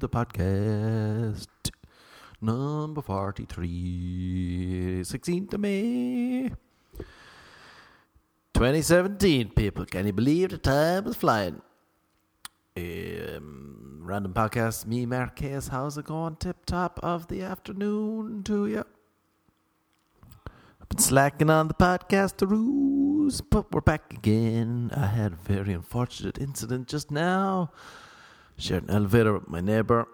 the podcast number 43, 16th of May, 2017. People, can you believe the time is flying? Um, random podcast, me, Marquez. How's it going? Tip top of the afternoon to you. I've been slacking on the podcast rules, but we're back again. I had a very unfortunate incident just now. Shared an elevator with my neighbor,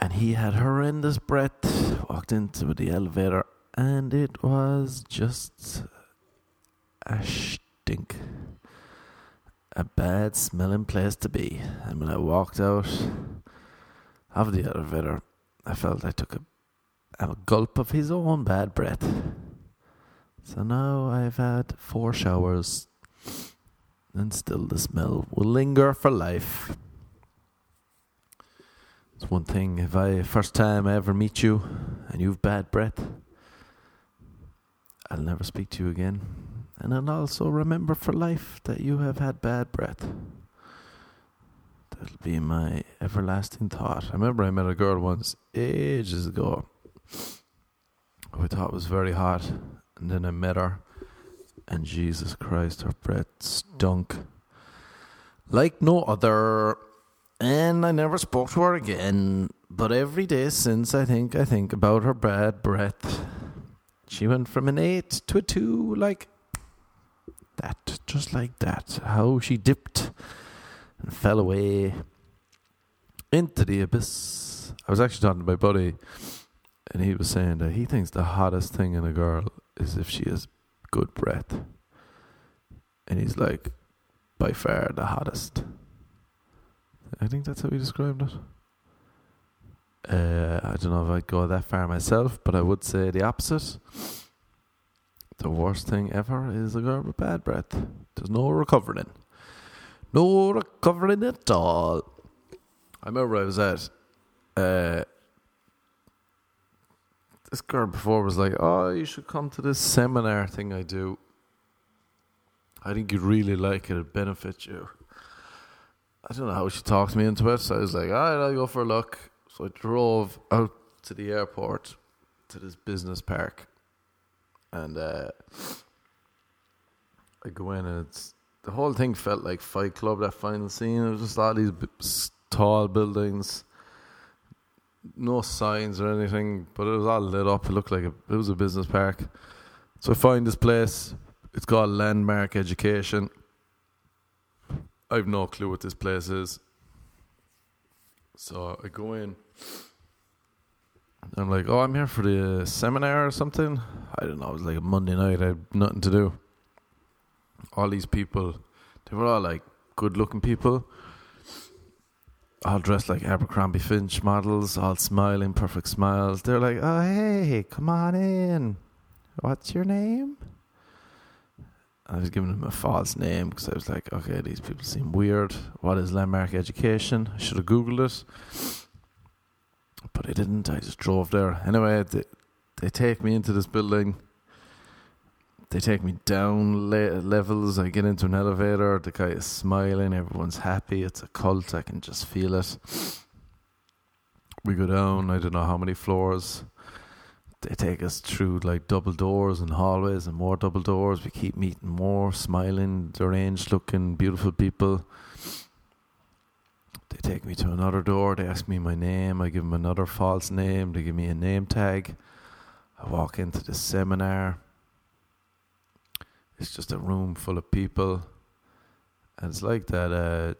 and he had horrendous breath. Walked into the elevator, and it was just a stink. A bad smelling place to be. And when I walked out of the elevator, I felt I took a a gulp of his own bad breath. So now I've had four showers, and still the smell will linger for life. It's one thing if I first time I ever meet you and you've bad breath, I'll never speak to you again. And I'll also remember for life that you have had bad breath. That'll be my everlasting thought. I remember I met a girl once ages ago who I thought was very hot, and then I met her, and Jesus Christ, her breath stunk like no other. And I never spoke to her again. But every day since, I think I think about her bad breath. She went from an eight to a two, like that, just like that. How she dipped and fell away into the abyss. I was actually talking to my buddy and he was saying that he thinks the hottest thing in a girl is if she has good breath. And he's like, by far the hottest. I think that's how he described it. Uh, I don't know if I'd go that far myself, but I would say the opposite. The worst thing ever is a girl with bad breath. There's no recovering. No recovering at all. I remember I was at uh, this girl before was like, "Oh, you should come to this seminar thing I do. I think you'd really like it. It'd benefit you." I don't know how she talked me into it, so I was like, "All right, I'll go for a look." So I drove out to the airport to this business park, and uh, I go in, and it's the whole thing felt like Fight Club. That final scene, it was just all these b- tall buildings no signs or anything, but it was all lit up. It looked like a, it was a business park. So I find this place. It's called Landmark Education. I've no clue what this place is. So I go in. I'm like, oh, I'm here for the seminar or something. I don't know. It was like a Monday night. I had nothing to do. All these people, they were all like good looking people all dressed like Abercrombie Finch models, all smiling, perfect smiles. They're like, "Oh, hey, come on in. What's your name?" I was giving them a false name because I was like, "Okay, these people seem weird. What is landmark education?" I should have googled it, but I didn't. I just drove there. Anyway, they, they take me into this building. They take me down le- levels. I get into an elevator. The guy is smiling. Everyone's happy. It's a cult. I can just feel it. We go down. I don't know how many floors. They take us through like double doors and hallways and more double doors. We keep meeting more smiling, deranged looking, beautiful people. They take me to another door. They ask me my name. I give them another false name. They give me a name tag. I walk into the seminar. It's just a room full of people. And it's like that, uh,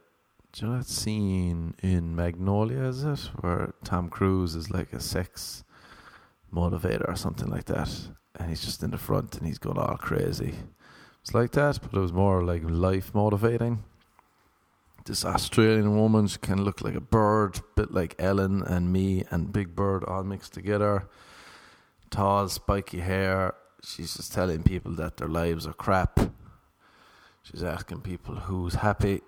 do you know that scene in Magnolia, is it? Where Tom Cruise is like a sex motivator or something like that. And he's just in the front and he's going all crazy. It's like that, but it was more like life motivating. This Australian woman, she of looked like a bird, bit like Ellen and me and Big Bird all mixed together. Tall, spiky hair, she's just telling people that their lives are crap. She's asking people who's happy.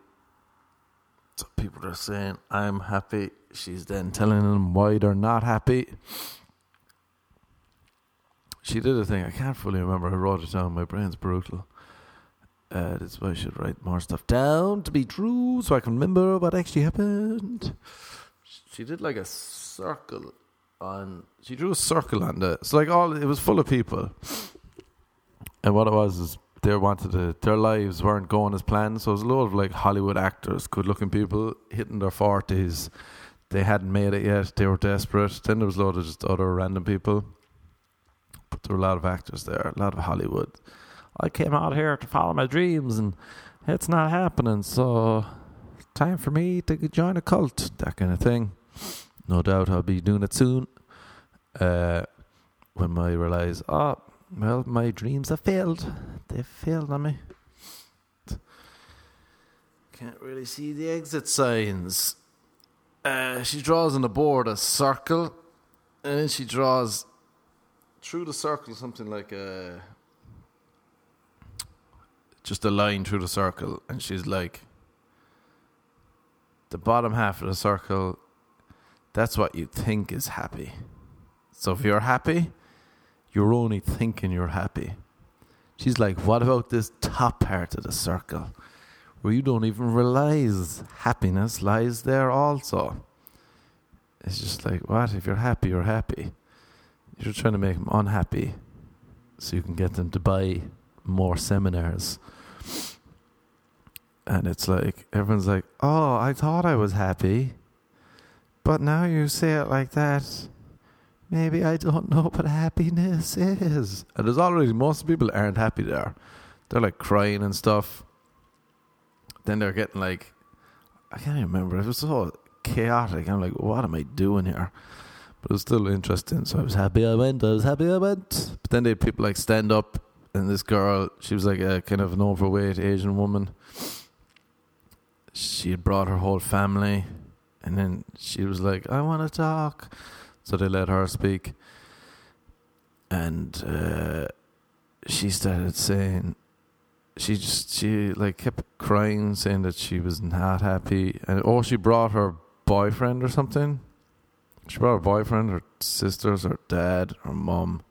So people are saying, I'm happy. She's then telling them why they're not happy. She did a thing, I can't fully remember, I wrote it down, my brain's brutal. Uh, that's why I should write more stuff down to be true, so I can remember what actually happened. She did like a circle on. She drew a circle on the. It's like all. It was full of people, and what it was is they wanted to. Their lives weren't going as planned, so it was a lot of like Hollywood actors, good-looking people hitting their forties. They hadn't made it yet. They were desperate. Then there was a lot of just other random people, but there were a lot of actors there, a lot of Hollywood. I came out here to follow my dreams, and it's not happening. So, time for me to join a cult, that kind of thing. No doubt I'll be doing it soon. Uh, when I realize, oh, well, my dreams have failed. They've failed on me. Can't really see the exit signs. Uh, she draws on the board a circle, and then she draws through the circle something like a just a line through the circle, and she's like, the bottom half of the circle, that's what you think is happy. So if you're happy, you're only thinking you're happy. She's like, what about this top part of the circle? Where you don't even realize happiness lies there also. It's just like, what? If you're happy, you're happy. You're trying to make them unhappy so you can get them to buy more seminars. And it's like, everyone's like, oh, I thought I was happy. But now you say it like that. Maybe I don't know what happiness is. And there's already, most people aren't happy there. They're like crying and stuff. Then they're getting like, I can't even remember. It was so chaotic. I'm like, what am I doing here? But it was still interesting. So I was happy I went. I was happy I went. But then they people like stand up and this girl, she was like a kind of an overweight Asian woman. She had brought her whole family, and then she was like, "I want to talk," so they let her speak, and uh, she started saying, she just she like kept crying, saying that she was not happy, and oh, she brought her boyfriend or something. She brought her boyfriend, her sisters, her dad, her mom.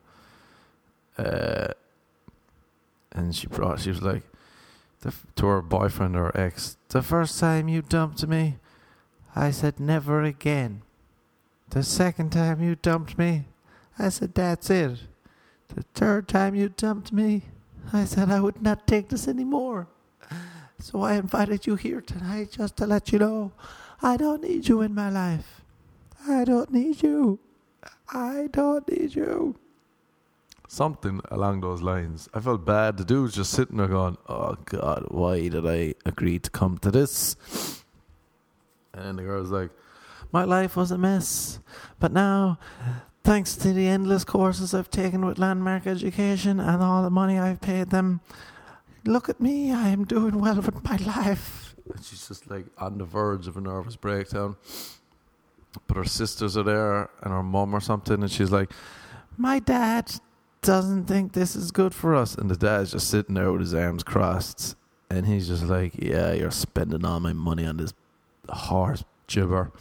Uh, and she brought she was like to her boyfriend or ex the first time you dumped me i said never again the second time you dumped me i said that's it the third time you dumped me i said i would not take this anymore so i invited you here tonight just to let you know i don't need you in my life i don't need you i don't need you something along those lines. I felt bad. The dude was just sitting there going, "Oh God, why did I agree to come to this?" And the girl was like, "My life was a mess, but now." Thanks to the endless courses I've taken with Landmark Education and all the money I've paid them, look at me, I am doing well with my life. And she's just like on the verge of a nervous breakdown. But her sisters are there and her mom or something, and she's like, My dad doesn't think this is good for us. And the dad's just sitting there with his arms crossed. And he's just like, Yeah, you're spending all my money on this horse gibber.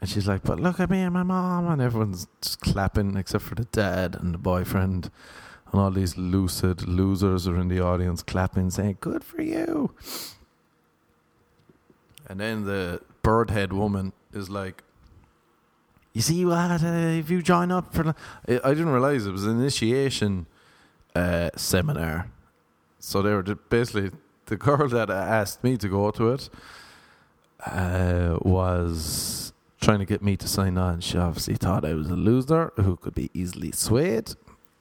And she's like, But look at me and my mom. And everyone's just clapping except for the dad and the boyfriend. And all these lucid losers are in the audience clapping, saying, Good for you. And then the birdhead woman is like, you see what? Uh, if you join up for, I didn't realize it was an initiation uh, seminar. So they were basically the girl that asked me to go to it uh, was trying to get me to sign on. She obviously thought I was a loser who could be easily swayed.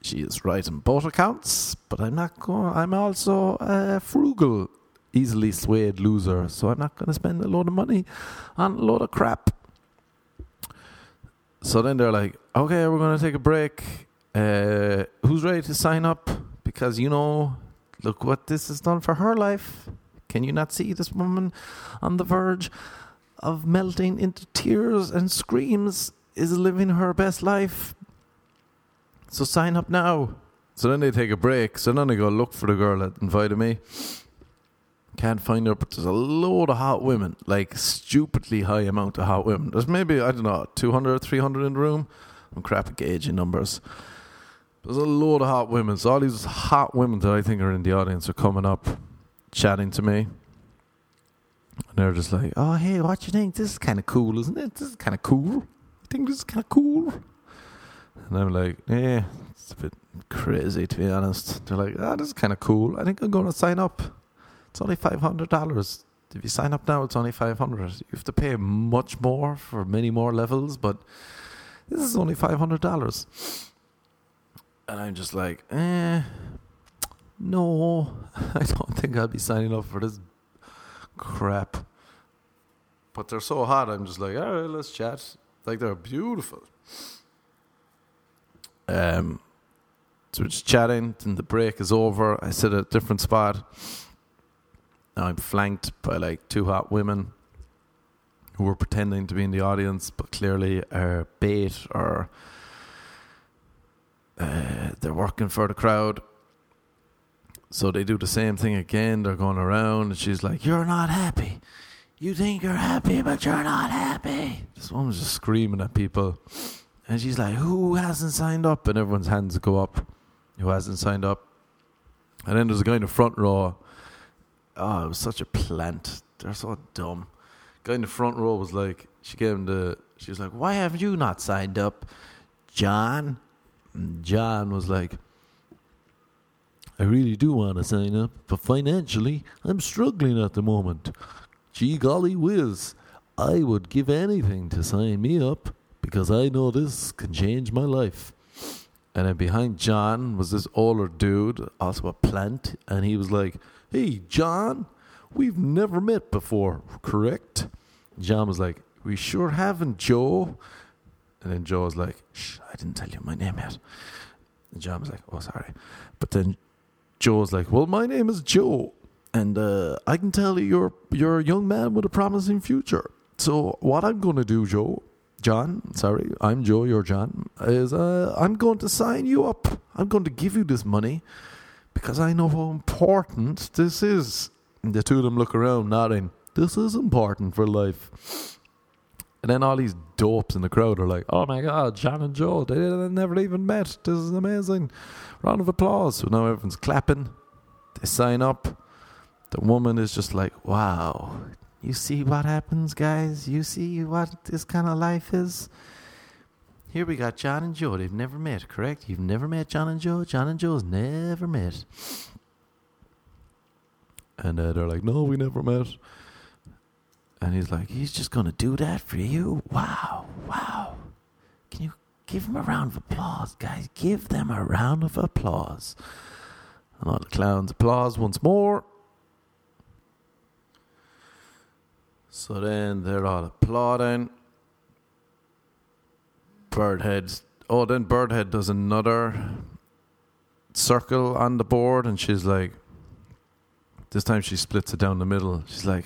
She is right on both accounts, but I'm not going. I'm also a frugal, easily swayed loser, so I'm not going to spend a load of money on a load of crap so then they're like, okay, we're going to take a break. Uh, who's ready to sign up? Because, you know, look what this has done for her life. Can you not see this woman on the verge of melting into tears and screams is living her best life? So sign up now. So then they take a break. So then they go look for the girl that invited me. Can't find her, but there's a load of hot women, like stupidly high amount of hot women. There's maybe, I don't know, 200, 300 in the room. I'm crap at gauging numbers. There's a load of hot women. So all these hot women that I think are in the audience are coming up, chatting to me. And they're just like, oh, hey, what you think? This is kind of cool, isn't it? This is kind of cool. You think this is kind of cool? And I'm like, yeah, it's a bit crazy to be honest. They're like, ah, oh, this is kind of cool. I think I'm going to sign up. It's only $500. If you sign up now, it's only 500 You have to pay much more for many more levels, but this is only $500. And I'm just like, eh, no, I don't think I'll be signing up for this crap. But they're so hot, I'm just like, all right, let's chat. Like, they're beautiful. Um, so we're just chatting, and the break is over. I sit at a different spot. Now I'm flanked by like two hot women who were pretending to be in the audience, but clearly are bait or uh, they're working for the crowd. So they do the same thing again. They're going around, and she's like, You're not happy. You think you're happy, but you're not happy. This woman's just screaming at people. And she's like, Who hasn't signed up? And everyone's hands go up. Who hasn't signed up? And then there's a guy in the front row. Oh, it was such a plant. They're so dumb. Guy in the front row was like, she gave him the, she was like, Why have you not signed up, John? John was like, I really do want to sign up, but financially, I'm struggling at the moment. Gee golly whiz, I would give anything to sign me up because I know this can change my life. And then behind John was this older dude, also a plant, and he was like, Hey, John, we've never met before, correct? John was like, We sure haven't, Joe. And then Joe was like, Shh, I didn't tell you my name yet. And John was like, Oh, sorry. But then Joe was like, Well, my name is Joe. And uh, I can tell you you're, you're a young man with a promising future. So, what I'm going to do, Joe, John, sorry, I'm Joe, you're John, is uh, I'm going to sign you up. I'm going to give you this money because I know how important this is. And the two of them look around, nodding. This is important for life. And then all these dopes in the crowd are like, oh my God, John and Joe, they never even met. This is amazing. Round of applause. So now everyone's clapping. They sign up. The woman is just like, wow, you see what happens, guys? You see what this kind of life is? Here we got John and Joe. They've never met, correct? You've never met John and Joe? John and Joe's never met. And uh, they're like, no, we never met. And he's like, he's just going to do that for you? Wow, wow. Can you give him a round of applause, guys? Give them a round of applause. And all the clowns applause once more. So then they're all applauding. Birdhead. Oh, then Birdhead does another circle on the board, and she's like, this time she splits it down the middle. She's like,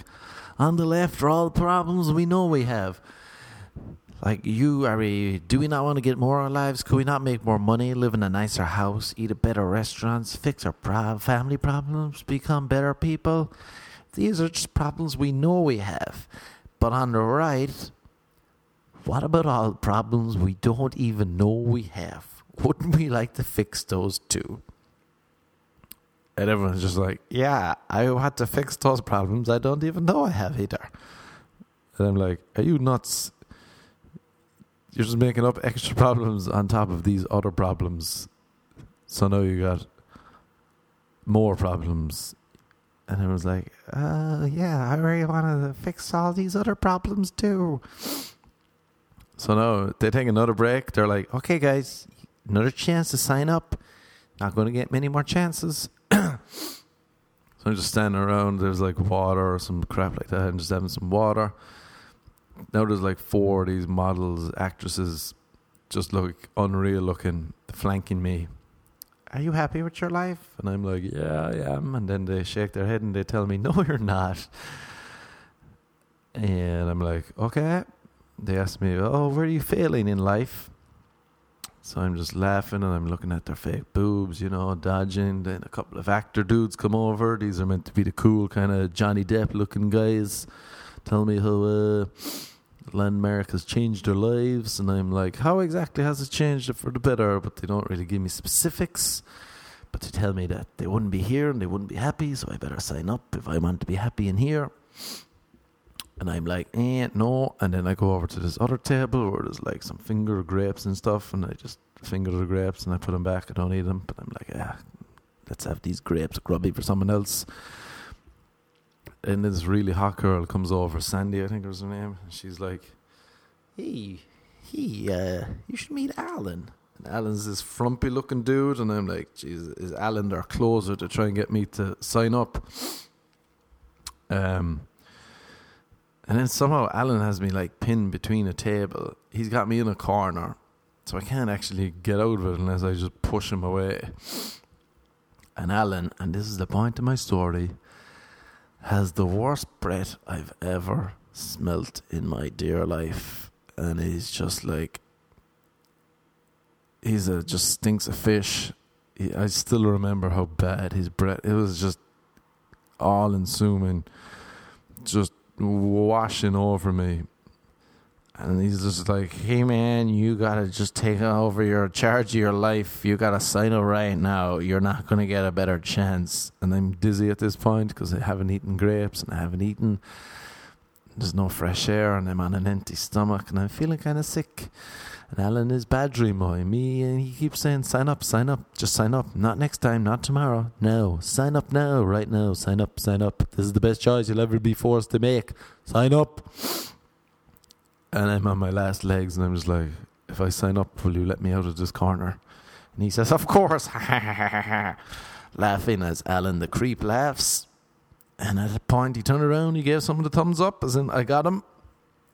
on the left are all the problems we know we have. Like you, are we? Do we not want to get more our lives? Could we not make more money, live in a nicer house, eat at better restaurants, fix our pro- family problems, become better people? These are just problems we know we have. But on the right, what about all the problems we don't even know we have? Wouldn't we like to fix those too? And everyone's just like, yeah, I had to fix those problems I don't even know I have either. And I'm like, are you nuts? You're just making up extra problems on top of these other problems. So now you got more problems and was like, uh, yeah, I really want to fix all these other problems too. So now they take another break. They're like, okay, guys, another chance to sign up. Not going to get many more chances. So I'm just standing around. There's like water or some crap like that, and just having some water. Now there's like four of these models, actresses, just look unreal looking, flanking me are you happy with your life? And I'm like, yeah, I am. And then they shake their head and they tell me, no, you're not. And I'm like, okay. They ask me, oh, where are you failing in life? So I'm just laughing and I'm looking at their fake boobs, you know, dodging. Then a couple of actor dudes come over. These are meant to be the cool kind of Johnny Depp looking guys. Tell me how uh, landmark has changed their lives, and I'm like, how exactly has it changed it for the better? But they don't really give me specifics. But they tell me that they wouldn't be here and they wouldn't be happy, so I better sign up if I want to be happy in here. And I'm like, eh, no. And then I go over to this other table where there's like some finger grapes and stuff, and I just finger the grapes and I put them back. I don't eat them, but I'm like, yeah, let's have these grapes grubby for someone else. And this really hot girl comes over, Sandy, I think was her name. And she's like, hey, hey, uh, you should meet Alan. And Alan's this frumpy looking dude, and I'm like, Jesus, is Alan their closer to try and get me to sign up? Um, and then somehow Alan has me like pinned between a table. He's got me in a corner, so I can't actually get out of it unless I just push him away. And Alan, and this is the point of my story, has the worst breath I've ever smelt in my dear life. And he's just like, he's a, just stinks of fish. He, I still remember how bad his breath, it was just all consuming, just washing over me. And he's just like, hey man, you gotta just take over your charge of your life. You gotta sign up right now. You're not gonna get a better chance. And I'm dizzy at this point because I haven't eaten grapes and I haven't eaten. There's no fresh air and I'm on an empty stomach and I'm feeling kind of sick. And Alan is badgering me and he keeps saying, sign up, sign up, just sign up. Not next time, not tomorrow. No, sign up now, right now. Sign up, sign up. This is the best choice you'll ever be forced to make. Sign up and I'm on my last legs, and I'm just like, if I sign up, will you let me out of this corner? And he says, of course, laughing as Alan the creep laughs. And at a point, he turned around, he gave someone the thumbs up, as in, I got him.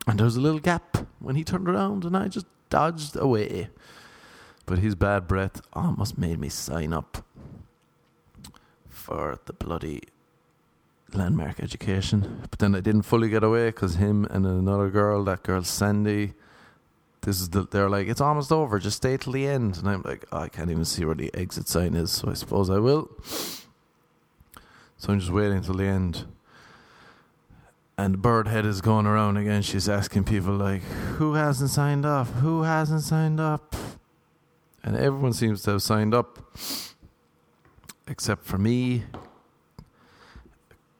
And there was a little gap when he turned around, and I just dodged away. But his bad breath almost made me sign up for the bloody landmark education. But then I didn't fully get away because him and another girl, that girl Sandy, this is the, they're like, it's almost over, just stay till the end. And I'm like, oh, I can't even see where the exit sign is, so I suppose I will. So I'm just waiting till the end. And Birdhead is going around again. She's asking people, like, who hasn't signed up? Who hasn't signed up? And everyone seems to have signed up, except for me,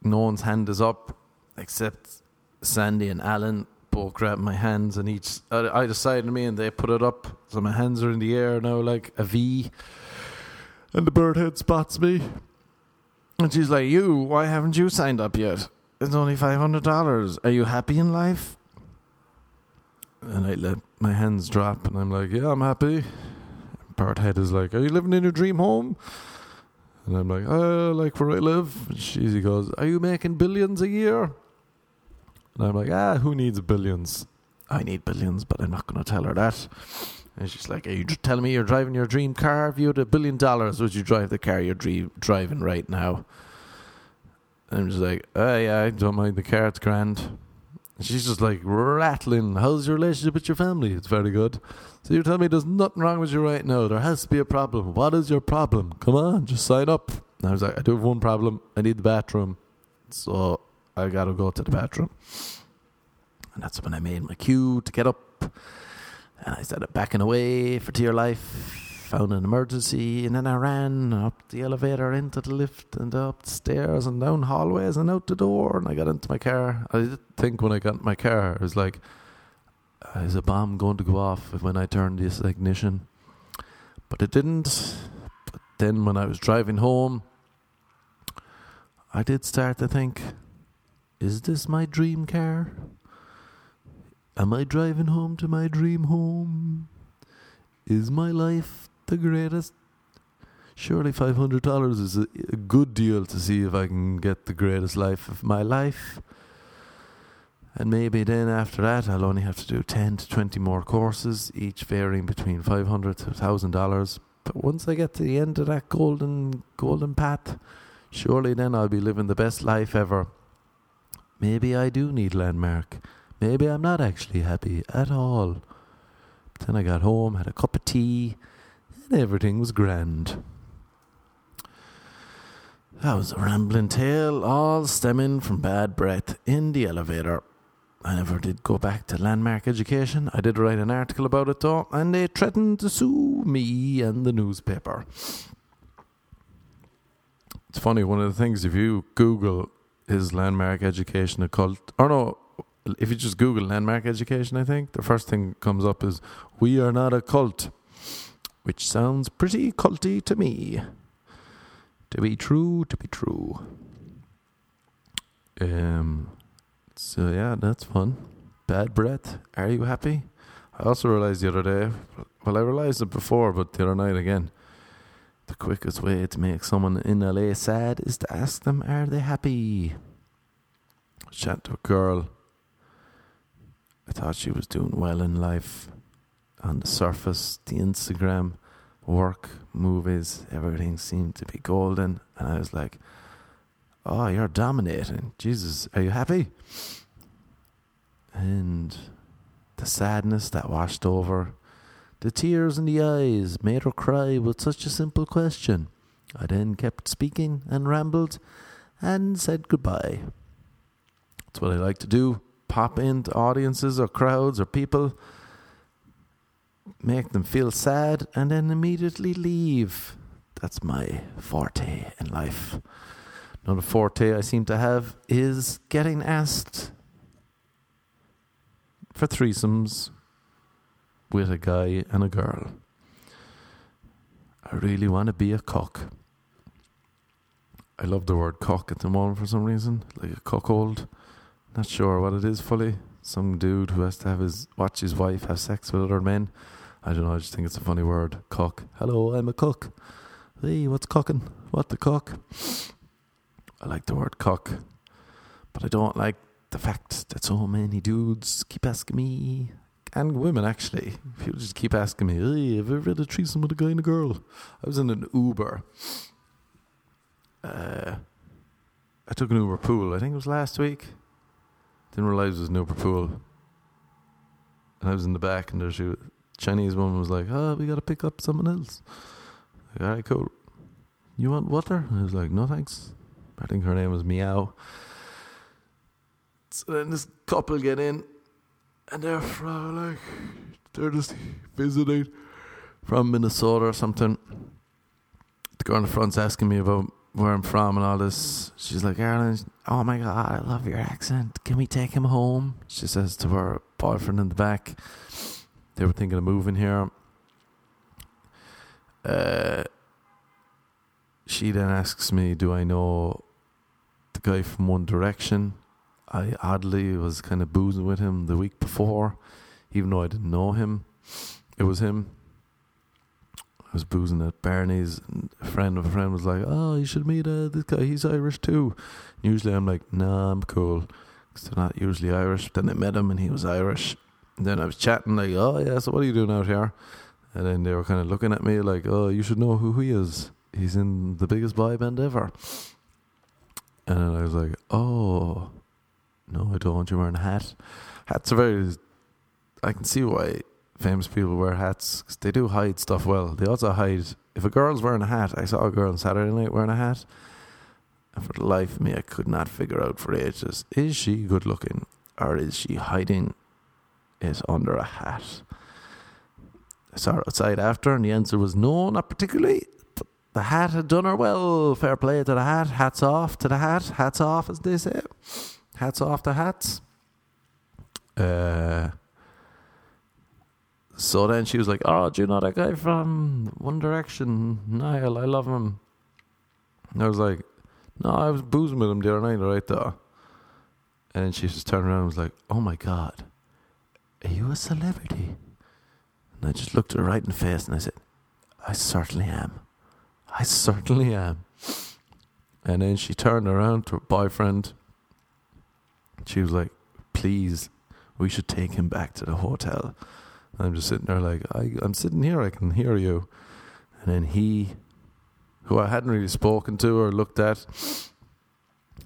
no one's hand is up except Sandy and Alan both grab my hands and each uh, either side of me and they put it up so my hands are in the air now like a V and the bird head spots me and she's like you why haven't you signed up yet it's only $500 are you happy in life and I let my hands drop and I'm like yeah I'm happy Birdhead is like are you living in your dream home and I'm like, oh, like where I live. And she goes, are you making billions a year? And I'm like, ah, who needs billions? I need billions, but I'm not going to tell her that. And she's like, are you telling me you're driving your dream car? If you had a billion dollars, would you drive the car you're dream- driving right now? I'm just like, oh, yeah, I don't mind the car. It's grand. And she's just like rattling. How's your relationship with your family? It's very good. So you're telling me there's nothing wrong with you right now. There has to be a problem. What is your problem? Come on, just sign up. And I was like, I do have one problem. I need the bathroom. So I got to go to the bathroom. And that's when I made my cue to get up. And I started backing away for dear life. Found an emergency. And then I ran up the elevator, into the lift, and up the stairs, and down hallways, and out the door. And I got into my car. I did think when I got in my car, I was like, is a bomb going to go off when I turn this ignition? But it didn't. But then when I was driving home, I did start to think, is this my dream car? Am I driving home to my dream home? Is my life the greatest? Surely $500 is a, a good deal to see if I can get the greatest life of my life. And maybe then after that, I'll only have to do 10 to 20 more courses, each varying between 500 to $1,000. But once I get to the end of that golden, golden path, surely then I'll be living the best life ever. Maybe I do need landmark. Maybe I'm not actually happy at all. But then I got home, had a cup of tea, everything was grand. That was a rambling tale, all stemming from bad breath in the elevator. I never did go back to landmark education. I did write an article about it though, and they threatened to sue me and the newspaper. It's funny, one of the things if you Google is landmark education a cult or no if you just Google landmark education, I think the first thing comes up is we are not a cult. Which sounds pretty culty to me. To be true, to be true. Um so yeah, that's fun. Bad breath. Are you happy? I also realized the other day, well, I realized it before, but the other night again, the quickest way to make someone in LA sad is to ask them, are they happy? Chat to a girl. I thought she was doing well in life. On the surface, the Instagram, work, movies, everything seemed to be golden. And I was like, Oh, you're dominating. Jesus, are you happy? And the sadness that washed over, the tears in the eyes made her cry with such a simple question. I then kept speaking and rambled and said goodbye. That's what I like to do pop into audiences or crowds or people, make them feel sad, and then immediately leave. That's my forte in life. Another forte I seem to have is getting asked for threesomes with a guy and a girl. I really want to be a cock. I love the word cock at the moment for some reason, like a cuckold. Not sure what it is fully. Some dude who has to have his watch his wife have sex with other men. I don't know. I just think it's a funny word. Cock. Hello, I'm a cock. Hey, what's cocking? What the cock? I like the word cock, but I don't like the fact that so many dudes keep asking me, and women actually, people just keep asking me, hey, have you ever had a threesome with a guy and a girl? I was in an Uber. Uh, I took an Uber pool, I think it was last week. Didn't realize it was Uber pool. And I was in the back, and there's a Chinese woman was like, oh, we got to pick up someone else. Like, All right, cool. You want water? I was like, no thanks. I think her name was Meow. So then this couple get in, and they're from like they're just visiting from Minnesota or something. The girl in the front's asking me about where I'm from and all this. She's like, Ireland, oh my god, I love your accent. Can we take him home? She says to her boyfriend in the back. They were thinking of moving here. Uh, she then asks me, Do I know the guy from One Direction? I oddly was kind of boozing with him the week before, even though I didn't know him. It was him. I was boozing at Barney's, and a friend of a friend was like, "Oh, you should meet uh, this guy. He's Irish too." Usually, I'm like, "Nah, I'm cool," because they're not usually Irish. Then I met him, and he was Irish. And then I was chatting like, "Oh yeah, so what are you doing out here?" And then they were kind of looking at me like, "Oh, you should know who he is. He's in the biggest boy band ever." And then I was like, "Oh, no, I don't. Want You're wearing a hat. Hats are very. I can see why famous people wear hats 'cause they do hide stuff well. They also hide. If a girl's wearing a hat, I saw a girl on Saturday night wearing a hat, and for the life of me, I could not figure out for ages: is she good looking or is she hiding it under a hat? I saw her outside after, and the answer was no, not particularly. But the hat had done her well. Fair play to the hat. Hats off to the hat. Hats off, as they say. Hats off to hats. Uh, so then she was like, "Oh, do you know that guy from One Direction, Niall? I love him." And I was like, "No, I was boozing with him the other night, right there." And then she just turned around and was like, "Oh my god, are you a celebrity?" And I just looked her right in the face and I said, "I certainly am. I certainly am." And then she turned around to her boyfriend. She was like, "Please, we should take him back to the hotel." I'm just sitting there like, I, I'm sitting here, I can hear you. And then he, who I hadn't really spoken to or looked at,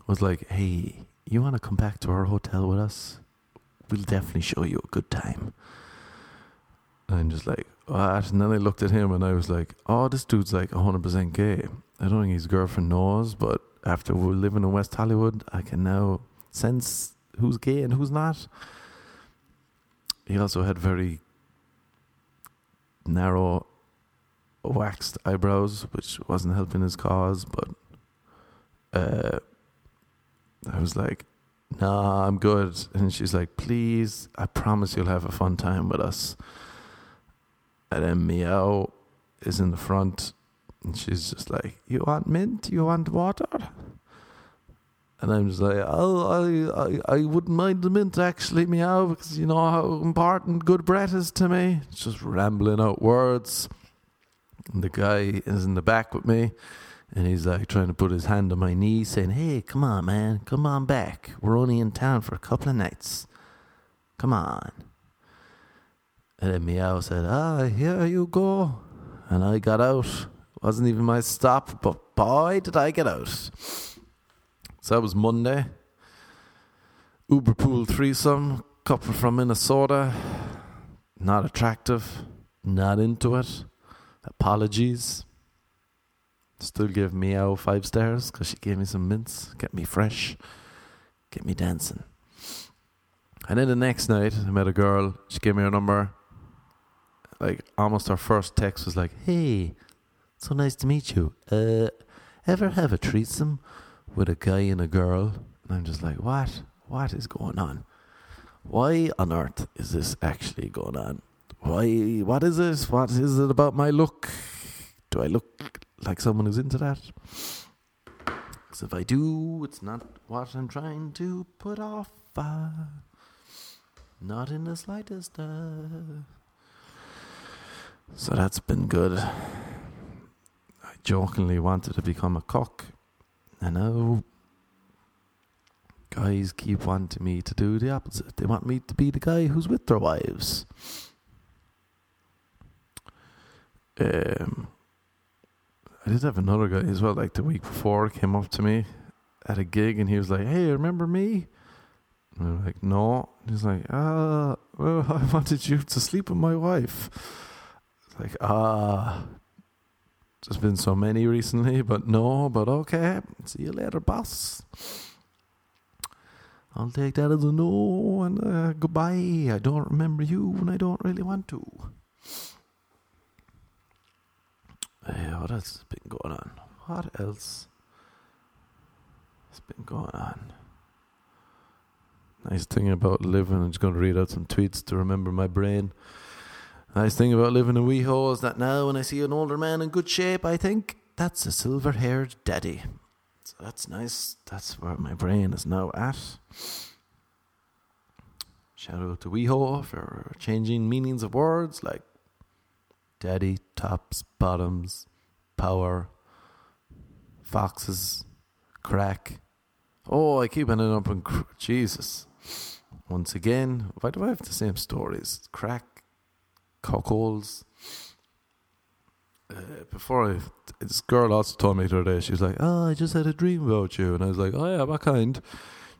was like, "Hey, you want to come back to our hotel with us? We'll definitely show you a good time." And I'm just like, what? And then I looked at him and I was like, oh, this dude's like 100% gay. I don't think his girlfriend knows, but after we're living in West Hollywood, I can now sense who's gay and who's not. He also had very narrow, waxed eyebrows, which wasn't helping his cause. But uh, I was like, "Nah, I'm good." And she's like, "Please, I promise you'll have a fun time with us." And then Meow is in the front, and she's just like, "You want mint? You want water?" And I'm just like, oh, I, I, I wouldn't mind the mint actually, meow, because you know how important good breath is to me. It's just rambling out words. And the guy is in the back with me, and he's like trying to put his hand on my knee, saying, Hey, come on, man, come on back. We're only in town for a couple of nights. Come on. And then Meow said, Ah, here you go. And I got out. Wasn't even my stop, but boy, did I get out. So that was Monday. Uber pool threesome, couple from Minnesota. Not attractive, not into it. Apologies. Still give Meow five stars because she gave me some mints, get me fresh, get me dancing. And then the next night, I met a girl. She gave me her number. Like almost her first text was like, "Hey, so nice to meet you. Uh, ever have a threesome with a guy and a girl?" And I'm just like, "What? What is going on? Why on earth is this actually going on? Why? What is it? What is it about my look? Do I look like someone who's into that?" Because if I do, it's not what I'm trying to put off. Uh, not in the slightest. Uh. So that's been good. I jokingly wanted to become a cook. And now guys keep wanting me to do the opposite. They want me to be the guy who's with their wives. Um, I did have another guy as well, like the week before, came up to me at a gig and he was like, Hey, remember me? And I'm like, No. He's like, Ah, well, I wanted you to sleep with my wife. It's like, Ah, there's been so many recently, but no, but okay. See you later, boss. I'll take that as a no and uh, goodbye. I don't remember you and I don't really want to. Uh, what else has been going on? What else has been going on? Nice thing about living, I'm just going to read out some tweets to remember my brain. Nice thing about living in WeHo is that now when I see an older man in good shape, I think that's a silver haired daddy. So that's nice. That's where my brain is now at. Shout out to WeHo for changing meanings of words like daddy, tops, bottoms, power, foxes, crack. Oh, I keep ending up in cr- Jesus. Once again, why do I have the same stories? Crack, cockholes. Uh, before I, this girl also told me the other day, she was like, Oh, I just had a dream about you. And I was like, Oh, yeah, what kind?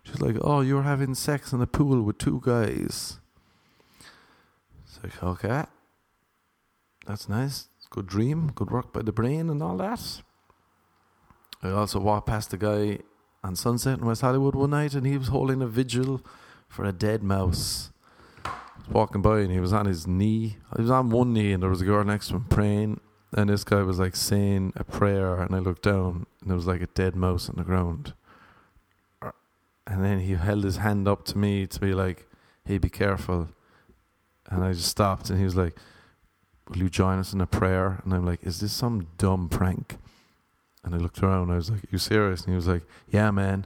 She's like, Oh, you were having sex in a pool with two guys. It's like, Okay. That's nice. Good dream. Good work by the brain and all that. I also walked past a guy on Sunset in West Hollywood one night and he was holding a vigil for a dead mouse. Walking by and he was on his knee. He was on one knee and there was a girl next to him praying. And this guy was like saying a prayer and I looked down and there was like a dead mouse on the ground. And then he held his hand up to me to be like, hey, be careful. And I just stopped and he was like, will you join us in a prayer? And I'm like, is this some dumb prank? And I looked around and I was like, you serious? And he was like, yeah, man.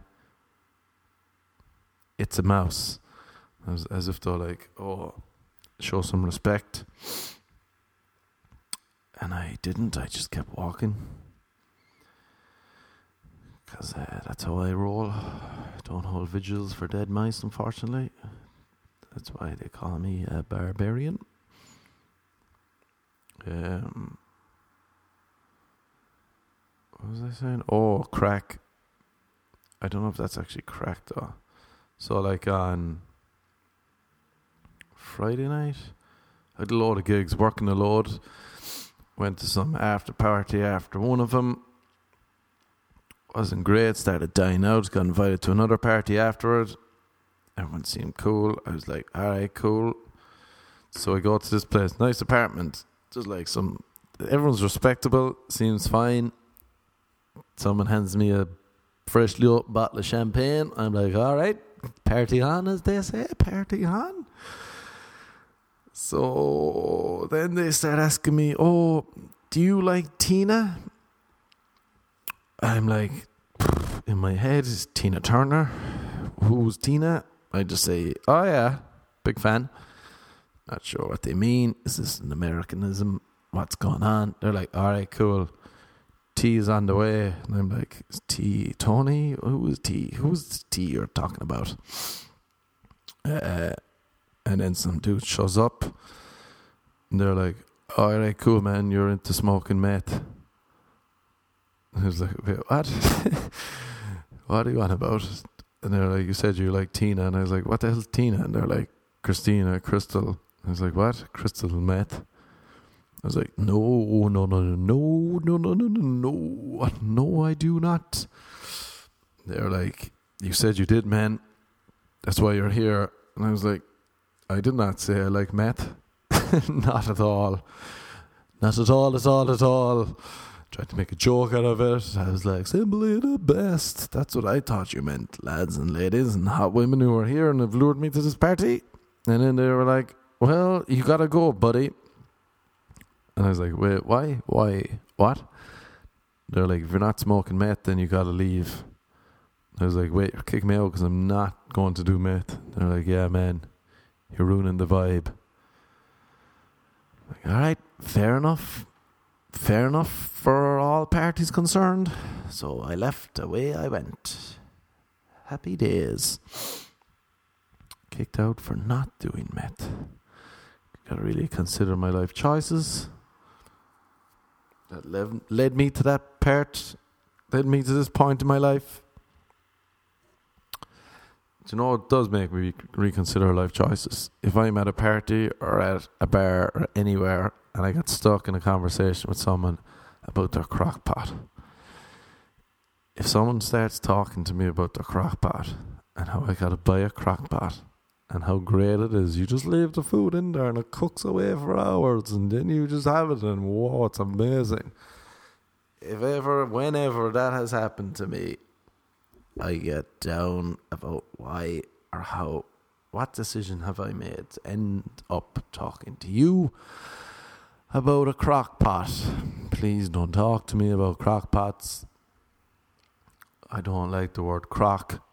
It's a mouse. As, as if they're like, oh, show some respect. And I didn't. I just kept walking. Because uh, that's how I roll. Don't hold vigils for dead mice, unfortunately. That's why they call me a barbarian. Um, what was I saying? Oh, crack. I don't know if that's actually crack though. So like on Friday night, I had a lot of gigs, working a lot. Went to some after party after one of them. Wasn't great. Started dying out. Got invited to another party afterwards. Everyone seemed cool. I was like, all right, cool. So I go to this place, nice apartment, just like some. Everyone's respectable, seems fine. Someone hands me a freshly opened bottle of champagne. I'm like, all right, party on, as they say, party on. So then they start asking me, oh, do you like Tina? I'm like, in my head is Tina Turner. Who's Tina? I just say, oh yeah, big fan. Not sure what they mean. Is this an Americanism? What's going on? They're like, all right, cool. T is on the way. And I'm like, T Tony? Who is T? Who's T you're talking about? Uh, and then some dude shows up. And they're like, oh, all right, cool, man. You're into smoking meth. I was like, wait, what? what are you on about? And they're like, you said you like Tina. And I was like, what the hell's Tina? And they're like, Christina, Crystal. I was like, what? Crystal meth? I was like, no, no, no, no, no, no, no, no, no, no, I do not. They're like, you said you did, man. That's why you're here. And I was like, I did not say I like meth. not at all. Not at all, at all, at all. Tried to make a joke out of it. I was like, simply the best. That's what I thought you meant, lads and ladies and hot women who are here and have lured me to this party. And then they were like, well, you gotta go, buddy. And I was like, wait, why? Why? What? They're like, if you're not smoking meth, then you gotta leave. I was like, wait, kick me out because I'm not going to do meth. They're like, yeah, man, you're ruining the vibe. Like, all right, fair enough fair enough for all parties concerned. So I left, away I went. Happy days. Kicked out for not doing meth. Gotta really consider my life choices. That led, led me to that part, led me to this point in my life. You know, it does make me reconsider life choices. If I'm at a party or at a bar or anywhere and I get stuck in a conversation with someone about their crock pot. If someone starts talking to me about their crock pot and how I gotta buy a crock pot and how great it is, you just leave the food in there and it cooks away for hours and then you just have it and whoa, it's amazing. If ever, whenever that has happened to me, I get down about why or how, what decision have I made to end up talking to you about a crock pot. Please don't talk to me about crock pots. I don't like the word crock.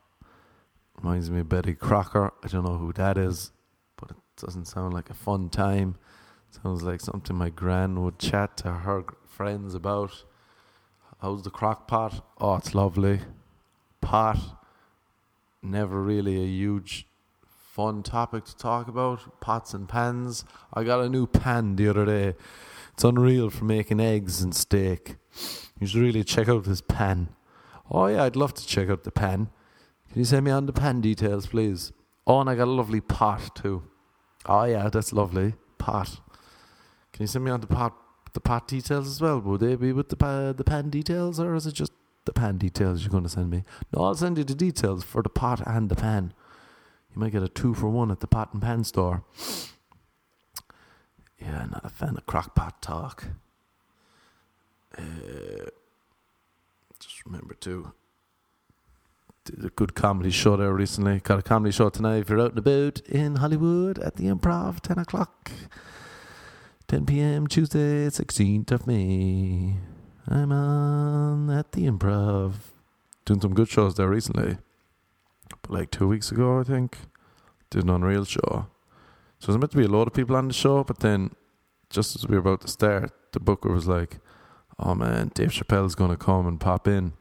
Reminds me of Betty Crocker. I don't know who that is, but it doesn't sound like a fun time. Sounds like something my gran would chat to her friends about. How's the crock pot? Oh, it's lovely. Pot. Never really a huge fun topic to talk about pots and pans. I got a new pan the other day. It's unreal for making eggs and steak. You should really check out this pan. Oh, yeah, I'd love to check out the pan. Can you send me on the pan details, please? Oh, and I got a lovely pot too. Oh, yeah, that's lovely. Pot. Can you send me on the pot the pot details as well? Would they be with the the pan details, or is it just the pan details you're going to send me? No, I'll send you the details for the pot and the pan. You might get a two for one at the pot and pan store. Yeah, not a fan of crockpot talk. Uh, just remember to did a good comedy show there recently. Got a comedy show tonight if you're out and about in Hollywood at the Improv, 10 o'clock. 10 p.m. Tuesday, 16th of May. I'm on at the Improv. Doing some good shows there recently But like two weeks ago, I think. Did an Unreal show. So there's meant to be a lot of people on the show, but then just as we were about to start, the booker was like, "Oh man, Dave Chappelle's gonna come and pop in,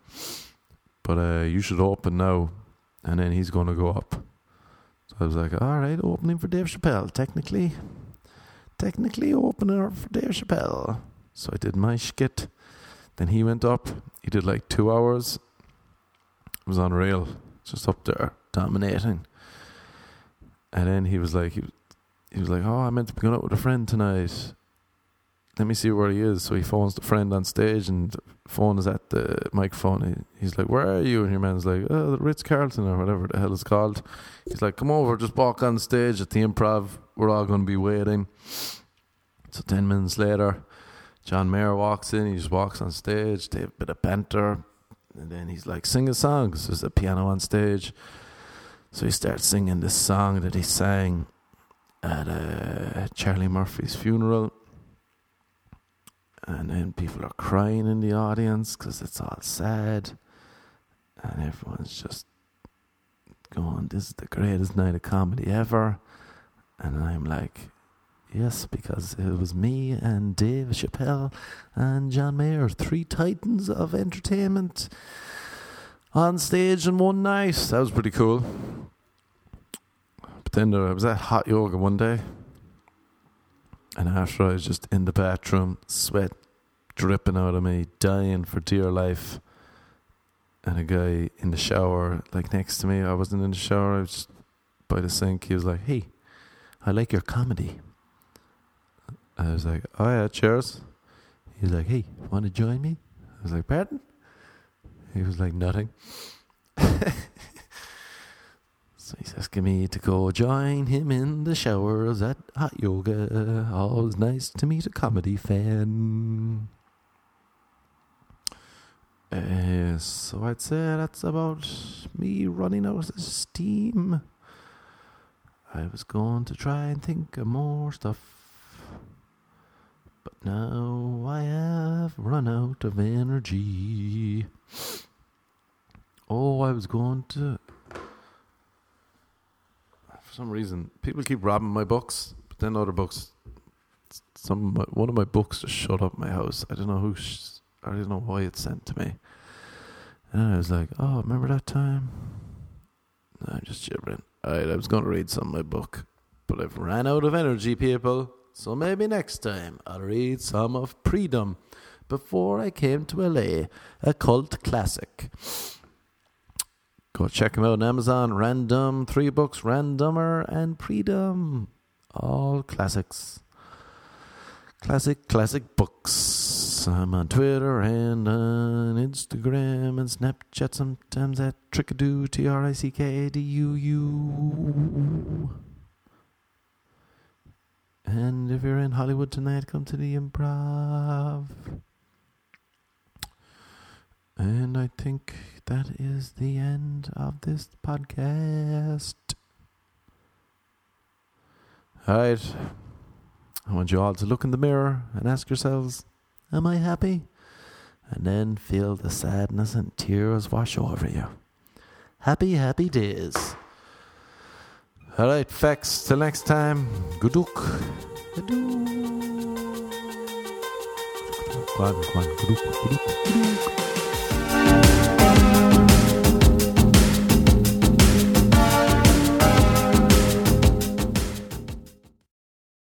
but uh, you should open now, and then he's gonna go up." So I was like, "All right, opening for Dave Chappelle. Technically, technically opener for Dave Chappelle." So I did my skit. Then he went up. He did like two hours. It was unreal just up there dominating. And then he was like, he, he was like, oh, I meant to be going out with a friend tonight. let me see where he is. So he phones the friend on stage, and the phone is at the microphone. He, he's like, "Where are you?" And your man's like, "Oh, the Ritz Carlton or whatever the hell it's called." He's like, "Come over, just walk on stage at the Improv. We're all going to be waiting." So ten minutes later, John Mayer walks in. He just walks on stage. They have a bit of banter, and then he's like, "Sing a song." So there's a piano on stage. So he starts singing this song that he sang at uh, Charlie Murphy's funeral and then people are crying in the audience because it's all sad, and everyone's just going, "This is the greatest night of comedy ever," and I'm like. Yes, because it was me and Dave Chappelle and John Mayer, three titans of entertainment on stage in one night. That was pretty cool. But then I was at hot yoga one day, and after I was just in the bathroom, sweat dripping out of me, dying for dear life. And a guy in the shower, like next to me, I wasn't in the shower, I was just by the sink. He was like, Hey, I like your comedy. I was like, Oh, yeah, cheers. He's like, Hey, want to join me? I was like, Pardon? He was like, Nothing. So he's asking me to go join him in the showers at hot yoga. Always nice to meet a comedy fan. Uh, so I'd say that's about me running out of steam. I was going to try and think of more stuff. But now I have run out of energy. Oh, I was going to For some reason, people keep robbing my books, but then other books. Some one of my books just showed up my house. I don't know who. Sh- I don't know why it's sent to me. And I was like, "Oh, remember that time?" No, I'm just gibbering. Alright, I was going to read some of my book, but I've ran out of energy, people. So maybe next time I'll read some of Predom before I came to LA, a cult classic. Go check them out on Amazon. Random, three books, Randomer and Predom. All classics. Classic, classic books. I'm on Twitter and on Instagram and Snapchat sometimes at Trickadoo, T R I C K A D U U. And if you're in Hollywood tonight, come to the improv. And I think that is the end of this podcast. All right. I want you all to look in the mirror and ask yourselves, Am I happy? And then feel the sadness and tears wash over you. Happy, happy days. All right, facts. Till next time. Gooduk. Gooduk.